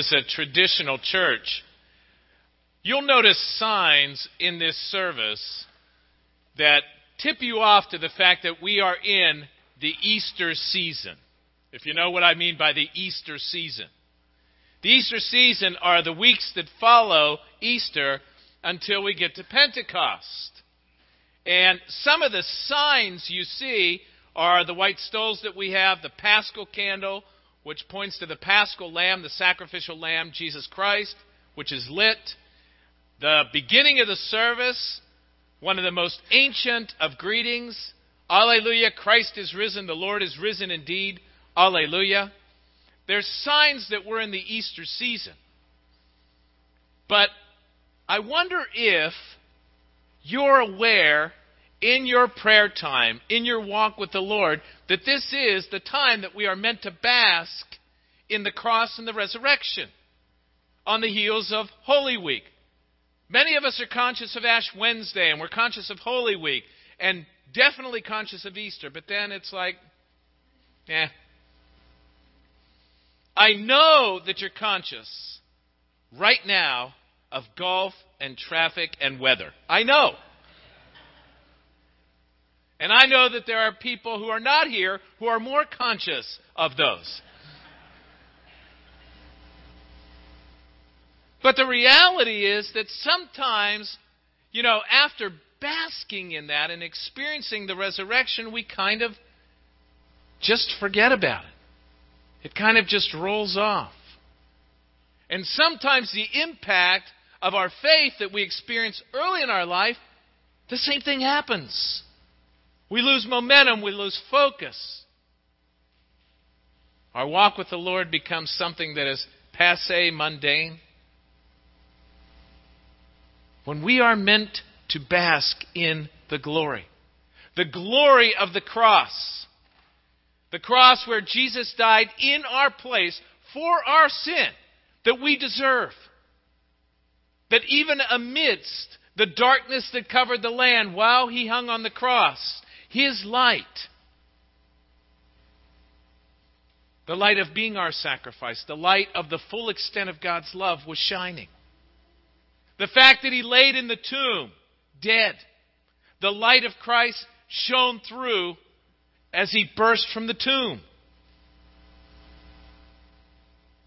Is a traditional church, you'll notice signs in this service that tip you off to the fact that we are in the Easter season. If you know what I mean by the Easter season. The Easter season are the weeks that follow Easter until we get to Pentecost. And some of the signs you see are the white stoles that we have, the paschal candle, which points to the paschal lamb, the sacrificial lamb, Jesus Christ, which is lit. The beginning of the service, one of the most ancient of greetings. Alleluia, Christ is risen, the Lord is risen indeed. Alleluia. There's signs that we're in the Easter season. But I wonder if you're aware in your prayer time, in your walk with the Lord, that this is the time that we are meant to bask in the cross and the resurrection on the heels of Holy Week. Many of us are conscious of Ash Wednesday and we're conscious of Holy Week and definitely conscious of Easter, but then it's like, eh. I know that you're conscious right now of golf and traffic and weather. I know. And I know that there are people who are not here who are more conscious of those. But the reality is that sometimes, you know, after basking in that and experiencing the resurrection, we kind of just forget about it. It kind of just rolls off. And sometimes the impact of our faith that we experience early in our life, the same thing happens. We lose momentum, we lose focus. Our walk with the Lord becomes something that is passe, mundane. When we are meant to bask in the glory, the glory of the cross, the cross where Jesus died in our place for our sin that we deserve. That even amidst the darkness that covered the land while he hung on the cross, his light, the light of being our sacrifice, the light of the full extent of God's love was shining. The fact that he laid in the tomb, dead, the light of Christ shone through as he burst from the tomb.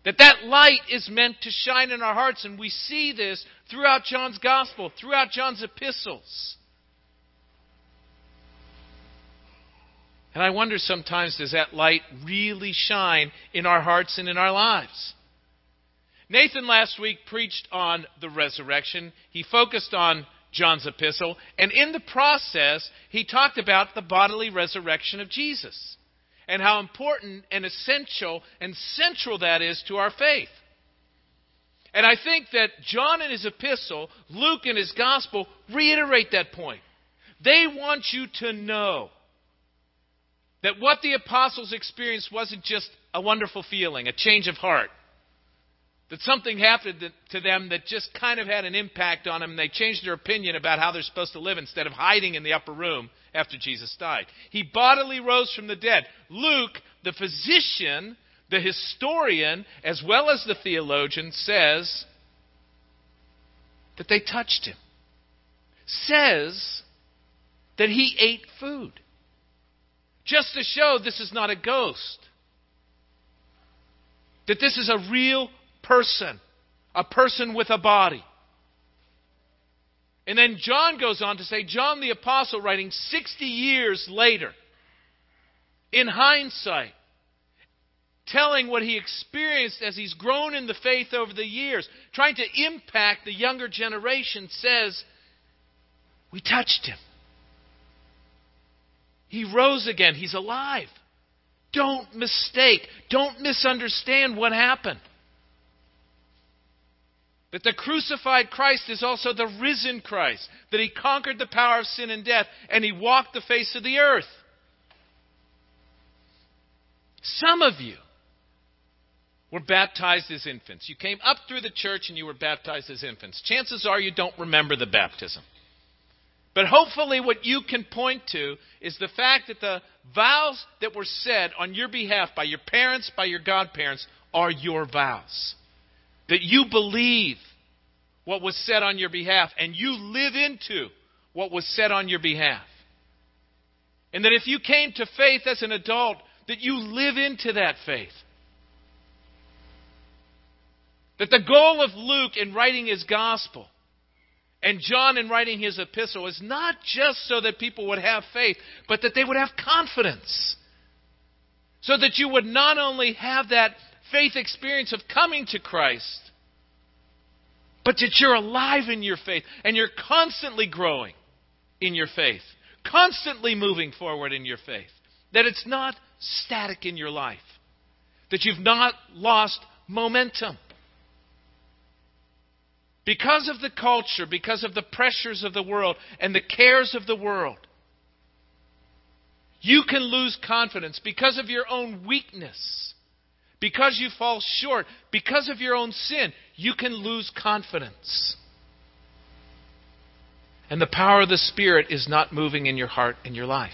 That that light is meant to shine in our hearts, and we see this throughout John's gospel, throughout John's epistles. And I wonder sometimes, does that light really shine in our hearts and in our lives? Nathan last week preached on the resurrection. He focused on John's epistle, and in the process, he talked about the bodily resurrection of Jesus and how important and essential and central that is to our faith. And I think that John in his epistle, Luke in his gospel reiterate that point. They want you to know that what the apostles experienced wasn't just a wonderful feeling, a change of heart. That something happened to them that just kind of had an impact on them, they changed their opinion about how they're supposed to live instead of hiding in the upper room after Jesus died. He bodily rose from the dead. Luke, the physician, the historian, as well as the theologian, says that they touched him. Says that he ate food. Just to show this is not a ghost. That this is a real person, a person with a body. And then John goes on to say, John the Apostle, writing 60 years later, in hindsight, telling what he experienced as he's grown in the faith over the years, trying to impact the younger generation, says, We touched him. He rose again. He's alive. Don't mistake, don't misunderstand what happened. That the crucified Christ is also the risen Christ, that he conquered the power of sin and death, and he walked the face of the earth. Some of you were baptized as infants. You came up through the church and you were baptized as infants. Chances are you don't remember the baptism. But hopefully, what you can point to is the fact that the vows that were said on your behalf by your parents, by your godparents, are your vows. That you believe what was said on your behalf and you live into what was said on your behalf. And that if you came to faith as an adult, that you live into that faith. That the goal of Luke in writing his gospel and John, in writing his epistle, is not just so that people would have faith, but that they would have confidence. So that you would not only have that faith experience of coming to Christ, but that you're alive in your faith and you're constantly growing in your faith, constantly moving forward in your faith. That it's not static in your life, that you've not lost momentum. Because of the culture, because of the pressures of the world and the cares of the world, you can lose confidence because of your own weakness. Because you fall short, because of your own sin, you can lose confidence. And the power of the Spirit is not moving in your heart and your life.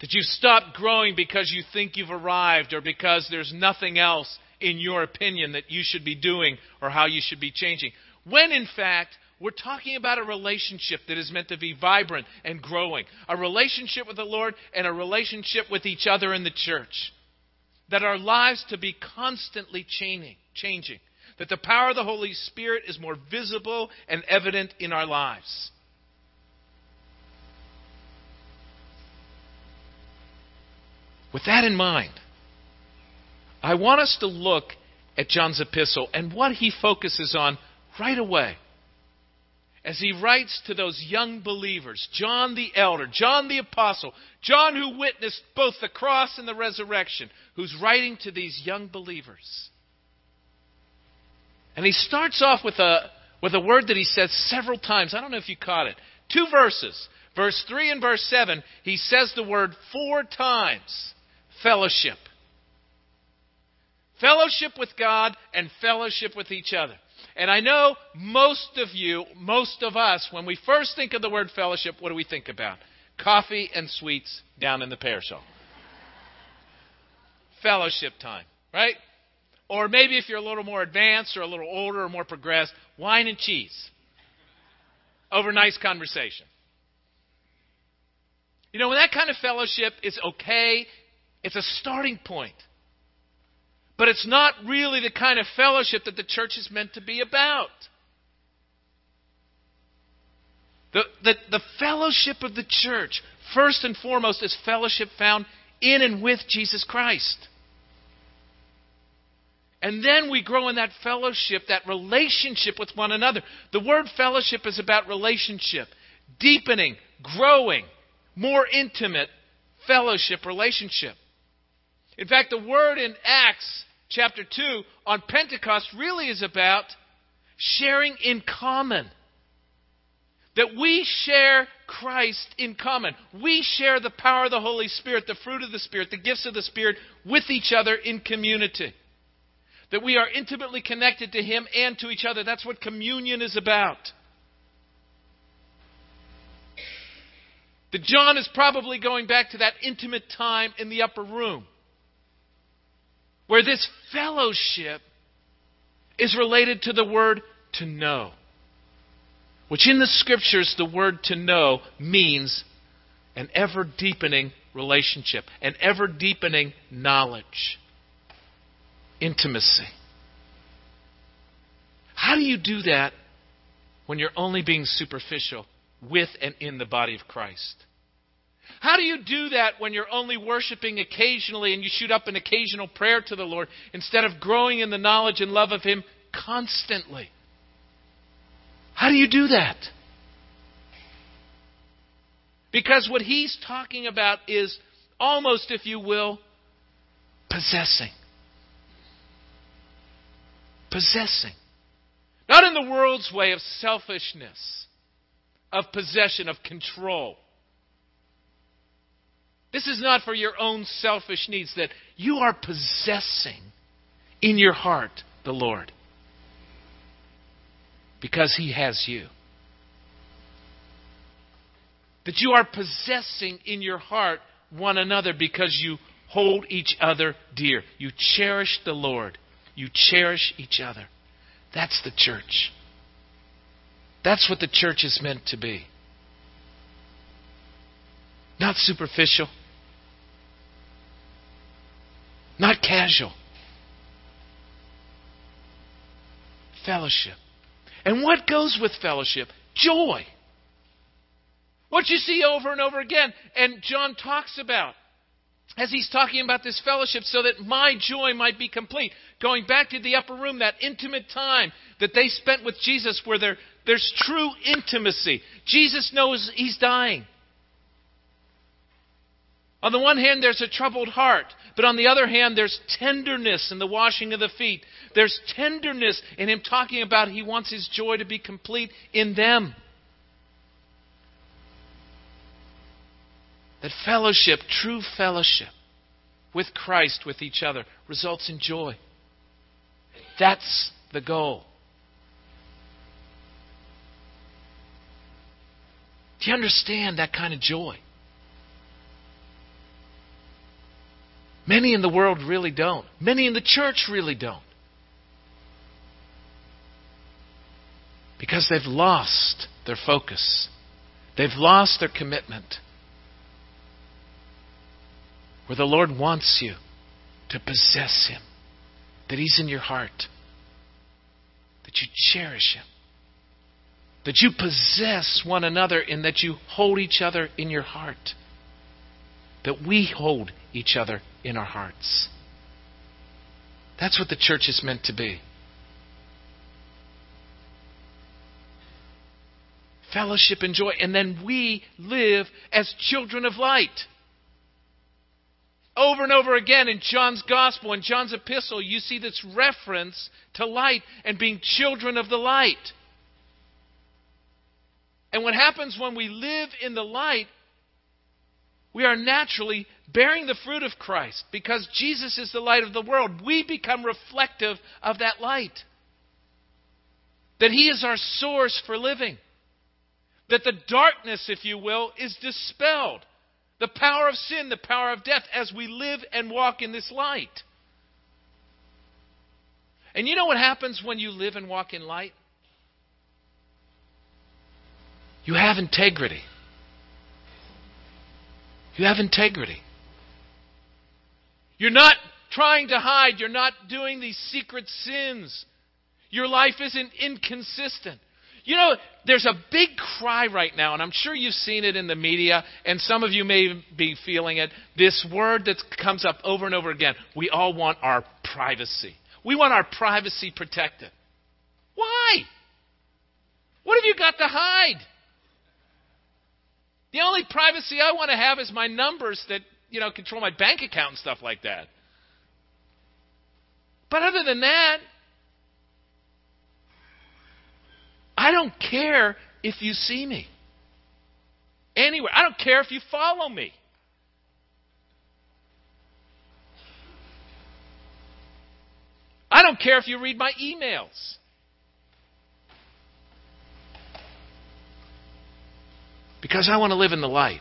That you've stopped growing because you think you've arrived or because there's nothing else in your opinion that you should be doing or how you should be changing. When in fact, we're talking about a relationship that is meant to be vibrant and growing. A relationship with the Lord and a relationship with each other in the church. That our lives to be constantly changing, changing. That the power of the Holy Spirit is more visible and evident in our lives. With that in mind, I want us to look at John's epistle and what he focuses on right away. As he writes to those young believers, John the elder, John the apostle, John who witnessed both the cross and the resurrection, who's writing to these young believers. And he starts off with a, with a word that he says several times. I don't know if you caught it. Two verses. Verse 3 and verse 7, he says the word four times fellowship. Fellowship with God and fellowship with each other. And I know most of you, most of us, when we first think of the word fellowship, what do we think about? Coffee and sweets down in the parish hall. fellowship time, right? Or maybe if you're a little more advanced or a little older or more progressed, wine and cheese over nice conversation. You know, when that kind of fellowship is okay, it's a starting point. But it's not really the kind of fellowship that the church is meant to be about. The, the, the fellowship of the church, first and foremost, is fellowship found in and with Jesus Christ. And then we grow in that fellowship, that relationship with one another. The word fellowship is about relationship, deepening, growing, more intimate fellowship, relationship. In fact, the word in Acts chapter 2 on Pentecost really is about sharing in common. That we share Christ in common. We share the power of the Holy Spirit, the fruit of the Spirit, the gifts of the Spirit with each other in community. That we are intimately connected to Him and to each other. That's what communion is about. That John is probably going back to that intimate time in the upper room where this fellowship is related to the word to know. Which in the scriptures, the word to know means an ever deepening relationship, an ever deepening knowledge, intimacy. How do you do that when you're only being superficial with and in the body of Christ? How do you do that when you're only worshiping occasionally and you shoot up an occasional prayer to the Lord instead of growing in the knowledge and love of Him constantly? How do you do that? Because what he's talking about is almost, if you will, possessing. Possessing. Not in the world's way of selfishness, of possession, of control. This is not for your own selfish needs, that you are possessing in your heart the Lord. Because He has you. That you are possessing in your heart one another because you hold each other dear. You cherish the Lord. You cherish each other. That's the church. That's what the church is meant to be. Not superficial. Not casual. Fellowship. And what goes with fellowship? Joy. What you see over and over again. And John talks about as he's talking about this fellowship so that my joy might be complete. Going back to the upper room, that intimate time that they spent with Jesus where there, there's true intimacy. Jesus knows he's dying. On the one hand, there's a troubled heart, but on the other hand, there's tenderness in the washing of the feet. There's tenderness in him talking about he wants his joy to be complete in them. That fellowship, true fellowship with Christ, with each other, results in joy. That's the goal. Do you understand that kind of joy? Many in the world really don't. Many in the church really don't. Because they've lost their focus, they've lost their commitment. Where the Lord wants you to possess Him, that He's in your heart, that you cherish Him, that you possess one another, and that you hold each other in your heart, that we hold each other in our hearts. That's what the church is meant to be. Fellowship and joy. And then we live as children of light. Over and over again in John's gospel, in John's epistle, you see this reference to light and being children of the light. And what happens when we live in the light we are naturally bearing the fruit of Christ because Jesus is the light of the world. We become reflective of that light. That He is our source for living. That the darkness, if you will, is dispelled. The power of sin, the power of death, as we live and walk in this light. And you know what happens when you live and walk in light? You have integrity. You have integrity. You're not trying to hide. You're not doing these secret sins. Your life isn't inconsistent. You know, there's a big cry right now, and I'm sure you've seen it in the media, and some of you may be feeling it. This word that comes up over and over again. We all want our privacy. We want our privacy protected. Why? What have you got to hide? The only privacy I want to have is my numbers that, you know, control my bank account and stuff like that. But other than that, I don't care if you see me. Anywhere. I don't care if you follow me. I don't care if you read my emails. Because I want to live in the light.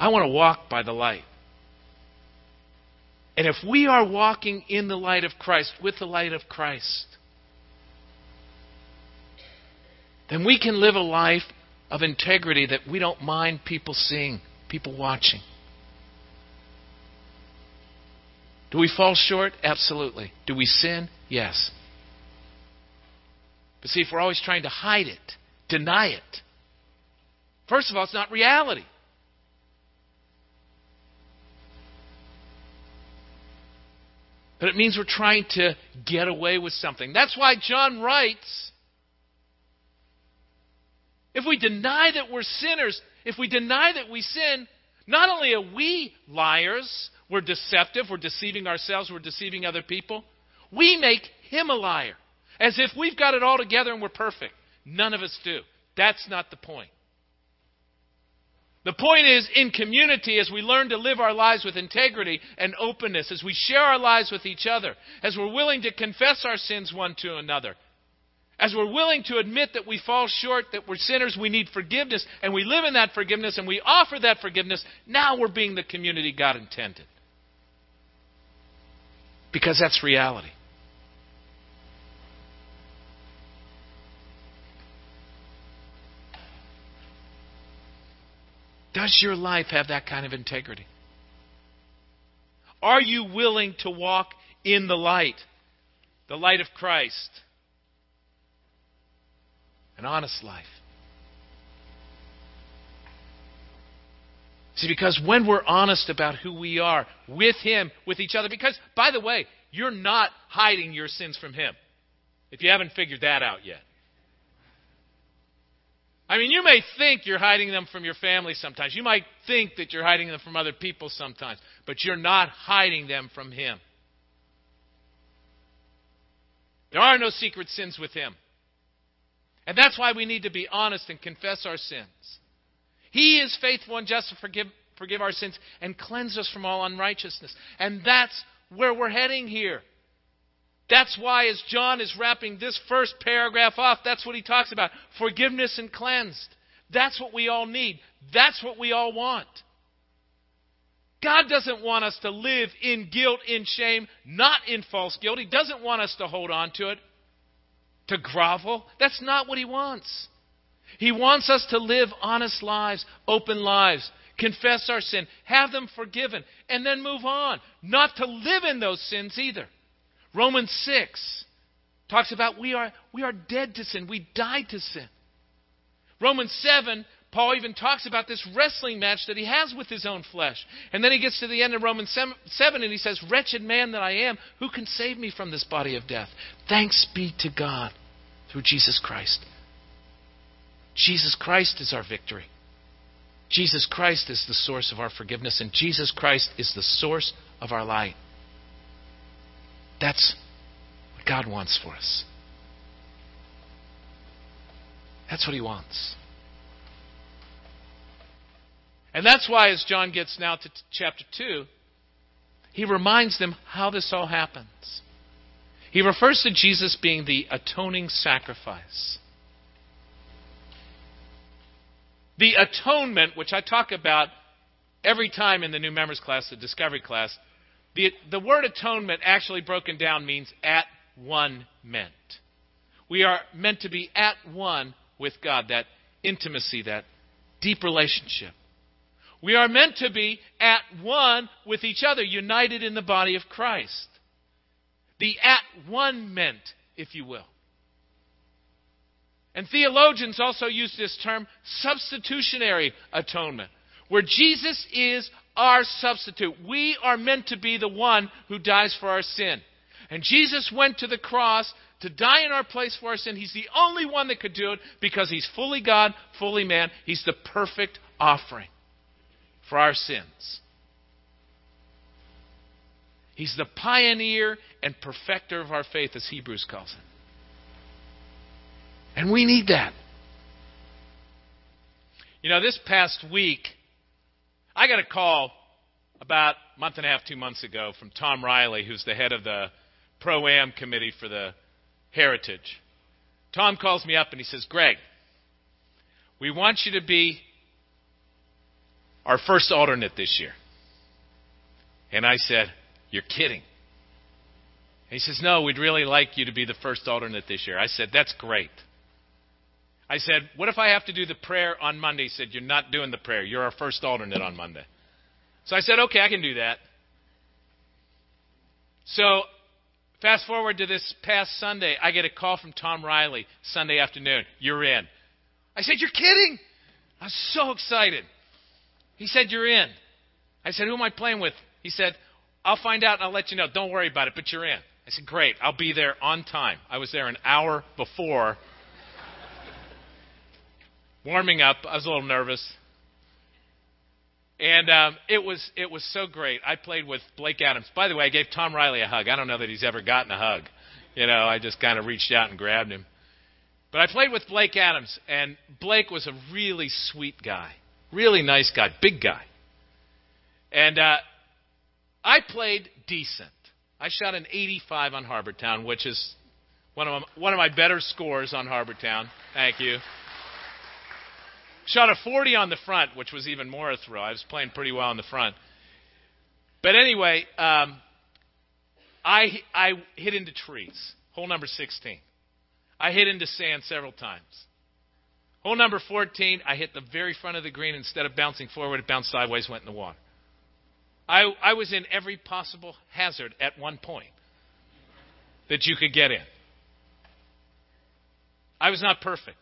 I want to walk by the light. And if we are walking in the light of Christ, with the light of Christ, then we can live a life of integrity that we don't mind people seeing, people watching. Do we fall short? Absolutely. Do we sin? Yes. But see, if we're always trying to hide it, deny it. First of all, it's not reality. But it means we're trying to get away with something. That's why John writes if we deny that we're sinners, if we deny that we sin, Not only are we liars, we're deceptive, we're deceiving ourselves, we're deceiving other people, we make him a liar. As if we've got it all together and we're perfect. None of us do. That's not the point. The point is, in community, as we learn to live our lives with integrity and openness, as we share our lives with each other, as we're willing to confess our sins one to another, as we're willing to admit that we fall short, that we're sinners, we need forgiveness, and we live in that forgiveness and we offer that forgiveness, now we're being the community God intended. Because that's reality. Does your life have that kind of integrity? Are you willing to walk in the light, the light of Christ? An honest life. See, because when we're honest about who we are with Him, with each other, because, by the way, you're not hiding your sins from Him, if you haven't figured that out yet. I mean, you may think you're hiding them from your family sometimes. You might think that you're hiding them from other people sometimes, but you're not hiding them from Him. There are no secret sins with Him. And that's why we need to be honest and confess our sins. He is faithful and just to forgive, forgive our sins and cleanse us from all unrighteousness. And that's where we're heading here. That's why, as John is wrapping this first paragraph off, that's what he talks about forgiveness and cleansed. That's what we all need. That's what we all want. God doesn't want us to live in guilt, in shame, not in false guilt. He doesn't want us to hold on to it, to grovel. That's not what He wants. He wants us to live honest lives, open lives, confess our sin, have them forgiven, and then move on. Not to live in those sins either. Romans 6 talks about we are, we are dead to sin. We died to sin. Romans 7, Paul even talks about this wrestling match that he has with his own flesh. And then he gets to the end of Romans 7 and he says, Wretched man that I am, who can save me from this body of death? Thanks be to God through Jesus Christ. Jesus Christ is our victory. Jesus Christ is the source of our forgiveness, and Jesus Christ is the source of our light. That's what God wants for us. That's what He wants. And that's why, as John gets now to t- chapter 2, he reminds them how this all happens. He refers to Jesus being the atoning sacrifice. The atonement, which I talk about every time in the new members class, the discovery class, the, the word atonement, actually broken down, means at one meant. We are meant to be at one with God, that intimacy, that deep relationship. We are meant to be at one with each other, united in the body of Christ. The at one meant, if you will. And theologians also use this term substitutionary atonement, where Jesus is our substitute. We are meant to be the one who dies for our sin. And Jesus went to the cross to die in our place for our sin. He's the only one that could do it because he's fully God, fully man. He's the perfect offering for our sins. He's the pioneer and perfecter of our faith, as Hebrews calls it. And we need that. You know, this past week, I got a call about a month and a half, two months ago from Tom Riley, who's the head of the Pro Am committee for the Heritage. Tom calls me up and he says, Greg, we want you to be our first alternate this year. And I said, You're kidding. And he says, No, we'd really like you to be the first alternate this year. I said, That's great. I said, What if I have to do the prayer on Monday? He said, You're not doing the prayer. You're our first alternate on Monday. So I said, Okay, I can do that. So fast forward to this past Sunday, I get a call from Tom Riley Sunday afternoon. You're in. I said, You're kidding? I was so excited. He said, You're in. I said, Who am I playing with? He said, I'll find out and I'll let you know. Don't worry about it, but you're in. I said, Great, I'll be there on time. I was there an hour before warming up. I was a little nervous. And um, it was it was so great. I played with Blake Adams. By the way, I gave Tom Riley a hug. I don't know that he's ever gotten a hug. You know, I just kind of reached out and grabbed him. But I played with Blake Adams, and Blake was a really sweet guy, really nice guy, big guy. And uh, I played decent. I shot an 85 on Harbour Town, which is one of my, one of my better scores on Harbour Town. Thank you. Shot a 40 on the front, which was even more a thrill. I was playing pretty well on the front. But anyway, um, I I hit into trees. Hole number 16. I hit into sand several times. Hole number 14, I hit the very front of the green. Instead of bouncing forward, it bounced sideways, went in the water. I, I was in every possible hazard at one point that you could get in. I was not perfect.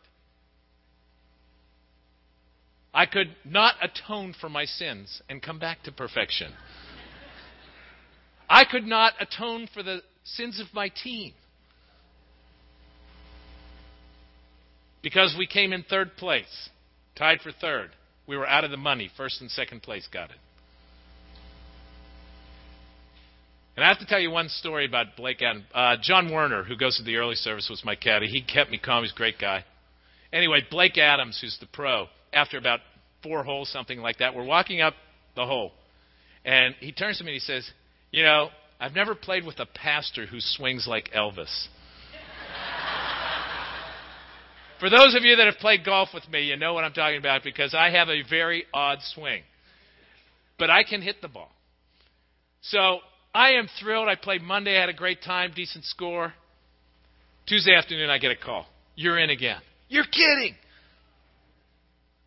I could not atone for my sins and come back to perfection. I could not atone for the sins of my team. Because we came in third place, tied for third. We were out of the money. First and second place got it. And I have to tell you one story about Blake Adams. Uh, John Werner, who goes to the early service, was my caddy. He kept me calm. He's a great guy. Anyway, Blake Adams, who's the pro, after about four holes, something like that, we're walking up the hole. And he turns to me and he says, You know, I've never played with a pastor who swings like Elvis. For those of you that have played golf with me, you know what I'm talking about because I have a very odd swing. But I can hit the ball. So I am thrilled. I played Monday, had a great time, decent score. Tuesday afternoon, I get a call. You're in again. You're kidding.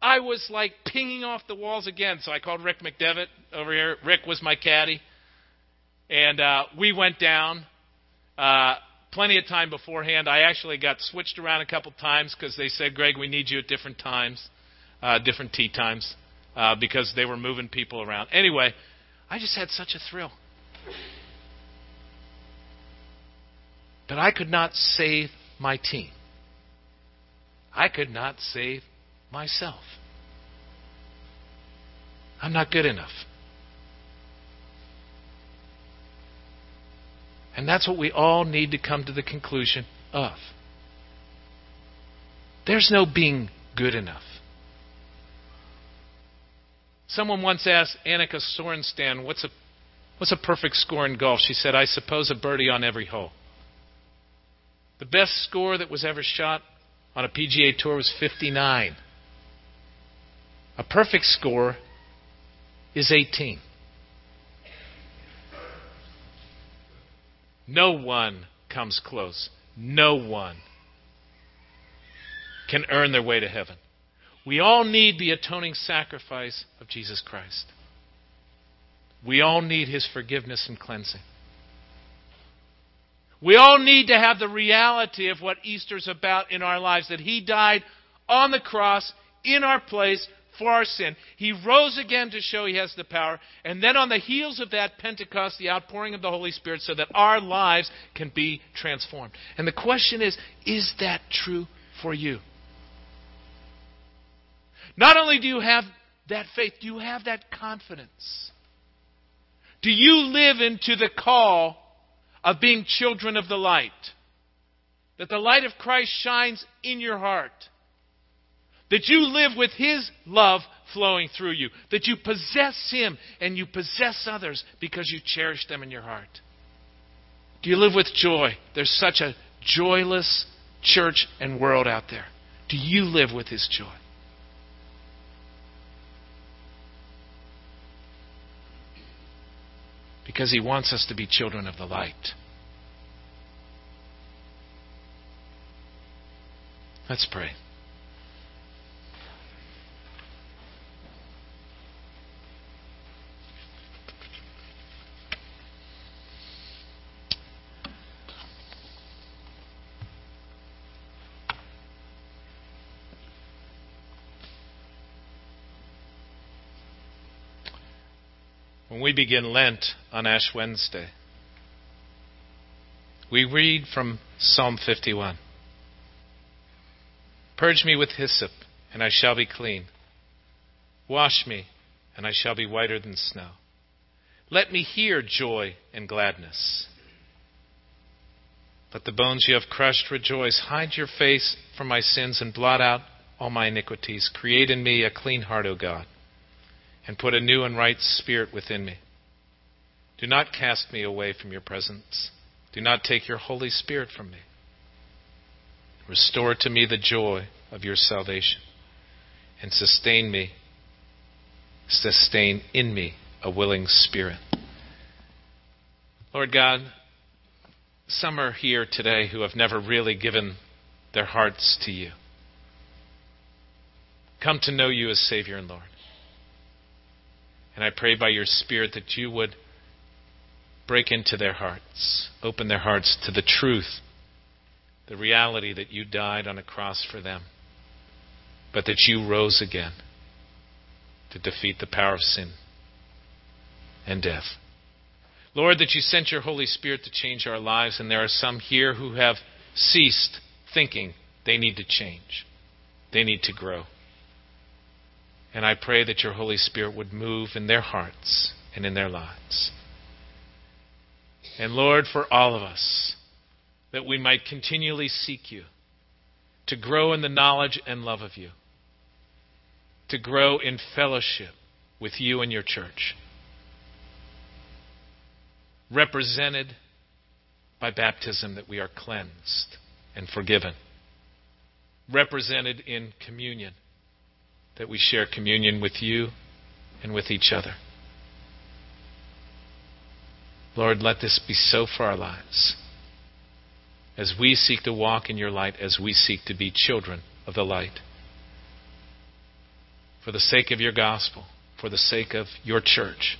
I was like pinging off the walls again. So I called Rick McDevitt over here. Rick was my caddy. And uh, we went down. Uh, plenty of time beforehand. I actually got switched around a couple times because they said, Greg, we need you at different times, uh, different tee times, uh, because they were moving people around. Anyway, I just had such a thrill. But I could not save my team. I could not save myself. I'm not good enough. And that's what we all need to come to the conclusion of. There's no being good enough. Someone once asked Annika Sorenstam, what's a, what's a perfect score in golf? She said, I suppose a birdie on every hole. The best score that was ever shot on a PGA Tour was 59. A perfect score is 18. No one comes close. No one can earn their way to heaven. We all need the atoning sacrifice of Jesus Christ. We all need his forgiveness and cleansing. We all need to have the reality of what Easter's about in our lives that he died on the cross in our place for our sin. He rose again to show he has the power. And then on the heels of that, Pentecost, the outpouring of the Holy Spirit, so that our lives can be transformed. And the question is is that true for you? Not only do you have that faith, do you have that confidence? Do you live into the call of being children of the light? That the light of Christ shines in your heart that you live with His love flowing through you. That you possess Him and you possess others because you cherish them in your heart. Do you live with joy? There's such a joyless church and world out there. Do you live with His joy? Because He wants us to be children of the light. Let's pray. When we begin Lent on Ash Wednesday. We read from Psalm 51 Purge me with hyssop, and I shall be clean. Wash me, and I shall be whiter than snow. Let me hear joy and gladness. Let the bones you have crushed rejoice. Hide your face from my sins and blot out all my iniquities. Create in me a clean heart, O God, and put a new and right spirit within me. Do not cast me away from your presence. Do not take your Holy Spirit from me. Restore to me the joy of your salvation and sustain me, sustain in me a willing spirit. Lord God, some are here today who have never really given their hearts to you. Come to know you as Savior and Lord. And I pray by your Spirit that you would break into their hearts, open their hearts to the truth, the reality that you died on a cross for them, but that you rose again to defeat the power of sin and death. Lord, that you sent your Holy Spirit to change our lives, and there are some here who have ceased thinking they need to change, they need to grow. And I pray that your Holy Spirit would move in their hearts and in their lives. And Lord, for all of us, that we might continually seek you, to grow in the knowledge and love of you, to grow in fellowship with you and your church represented by baptism that we are cleansed and forgiven, represented in communion, that we share communion with you and with each other. Lord, let this be so for our lives. As we seek to walk in your light, as we seek to be children of the light. For the sake of your gospel, for the sake of your church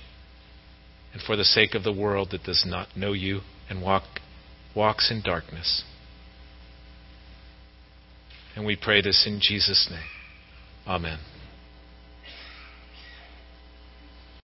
and for the sake of the world that does not know you and walk, walks in darkness. And we pray this in Jesus' name. Amen.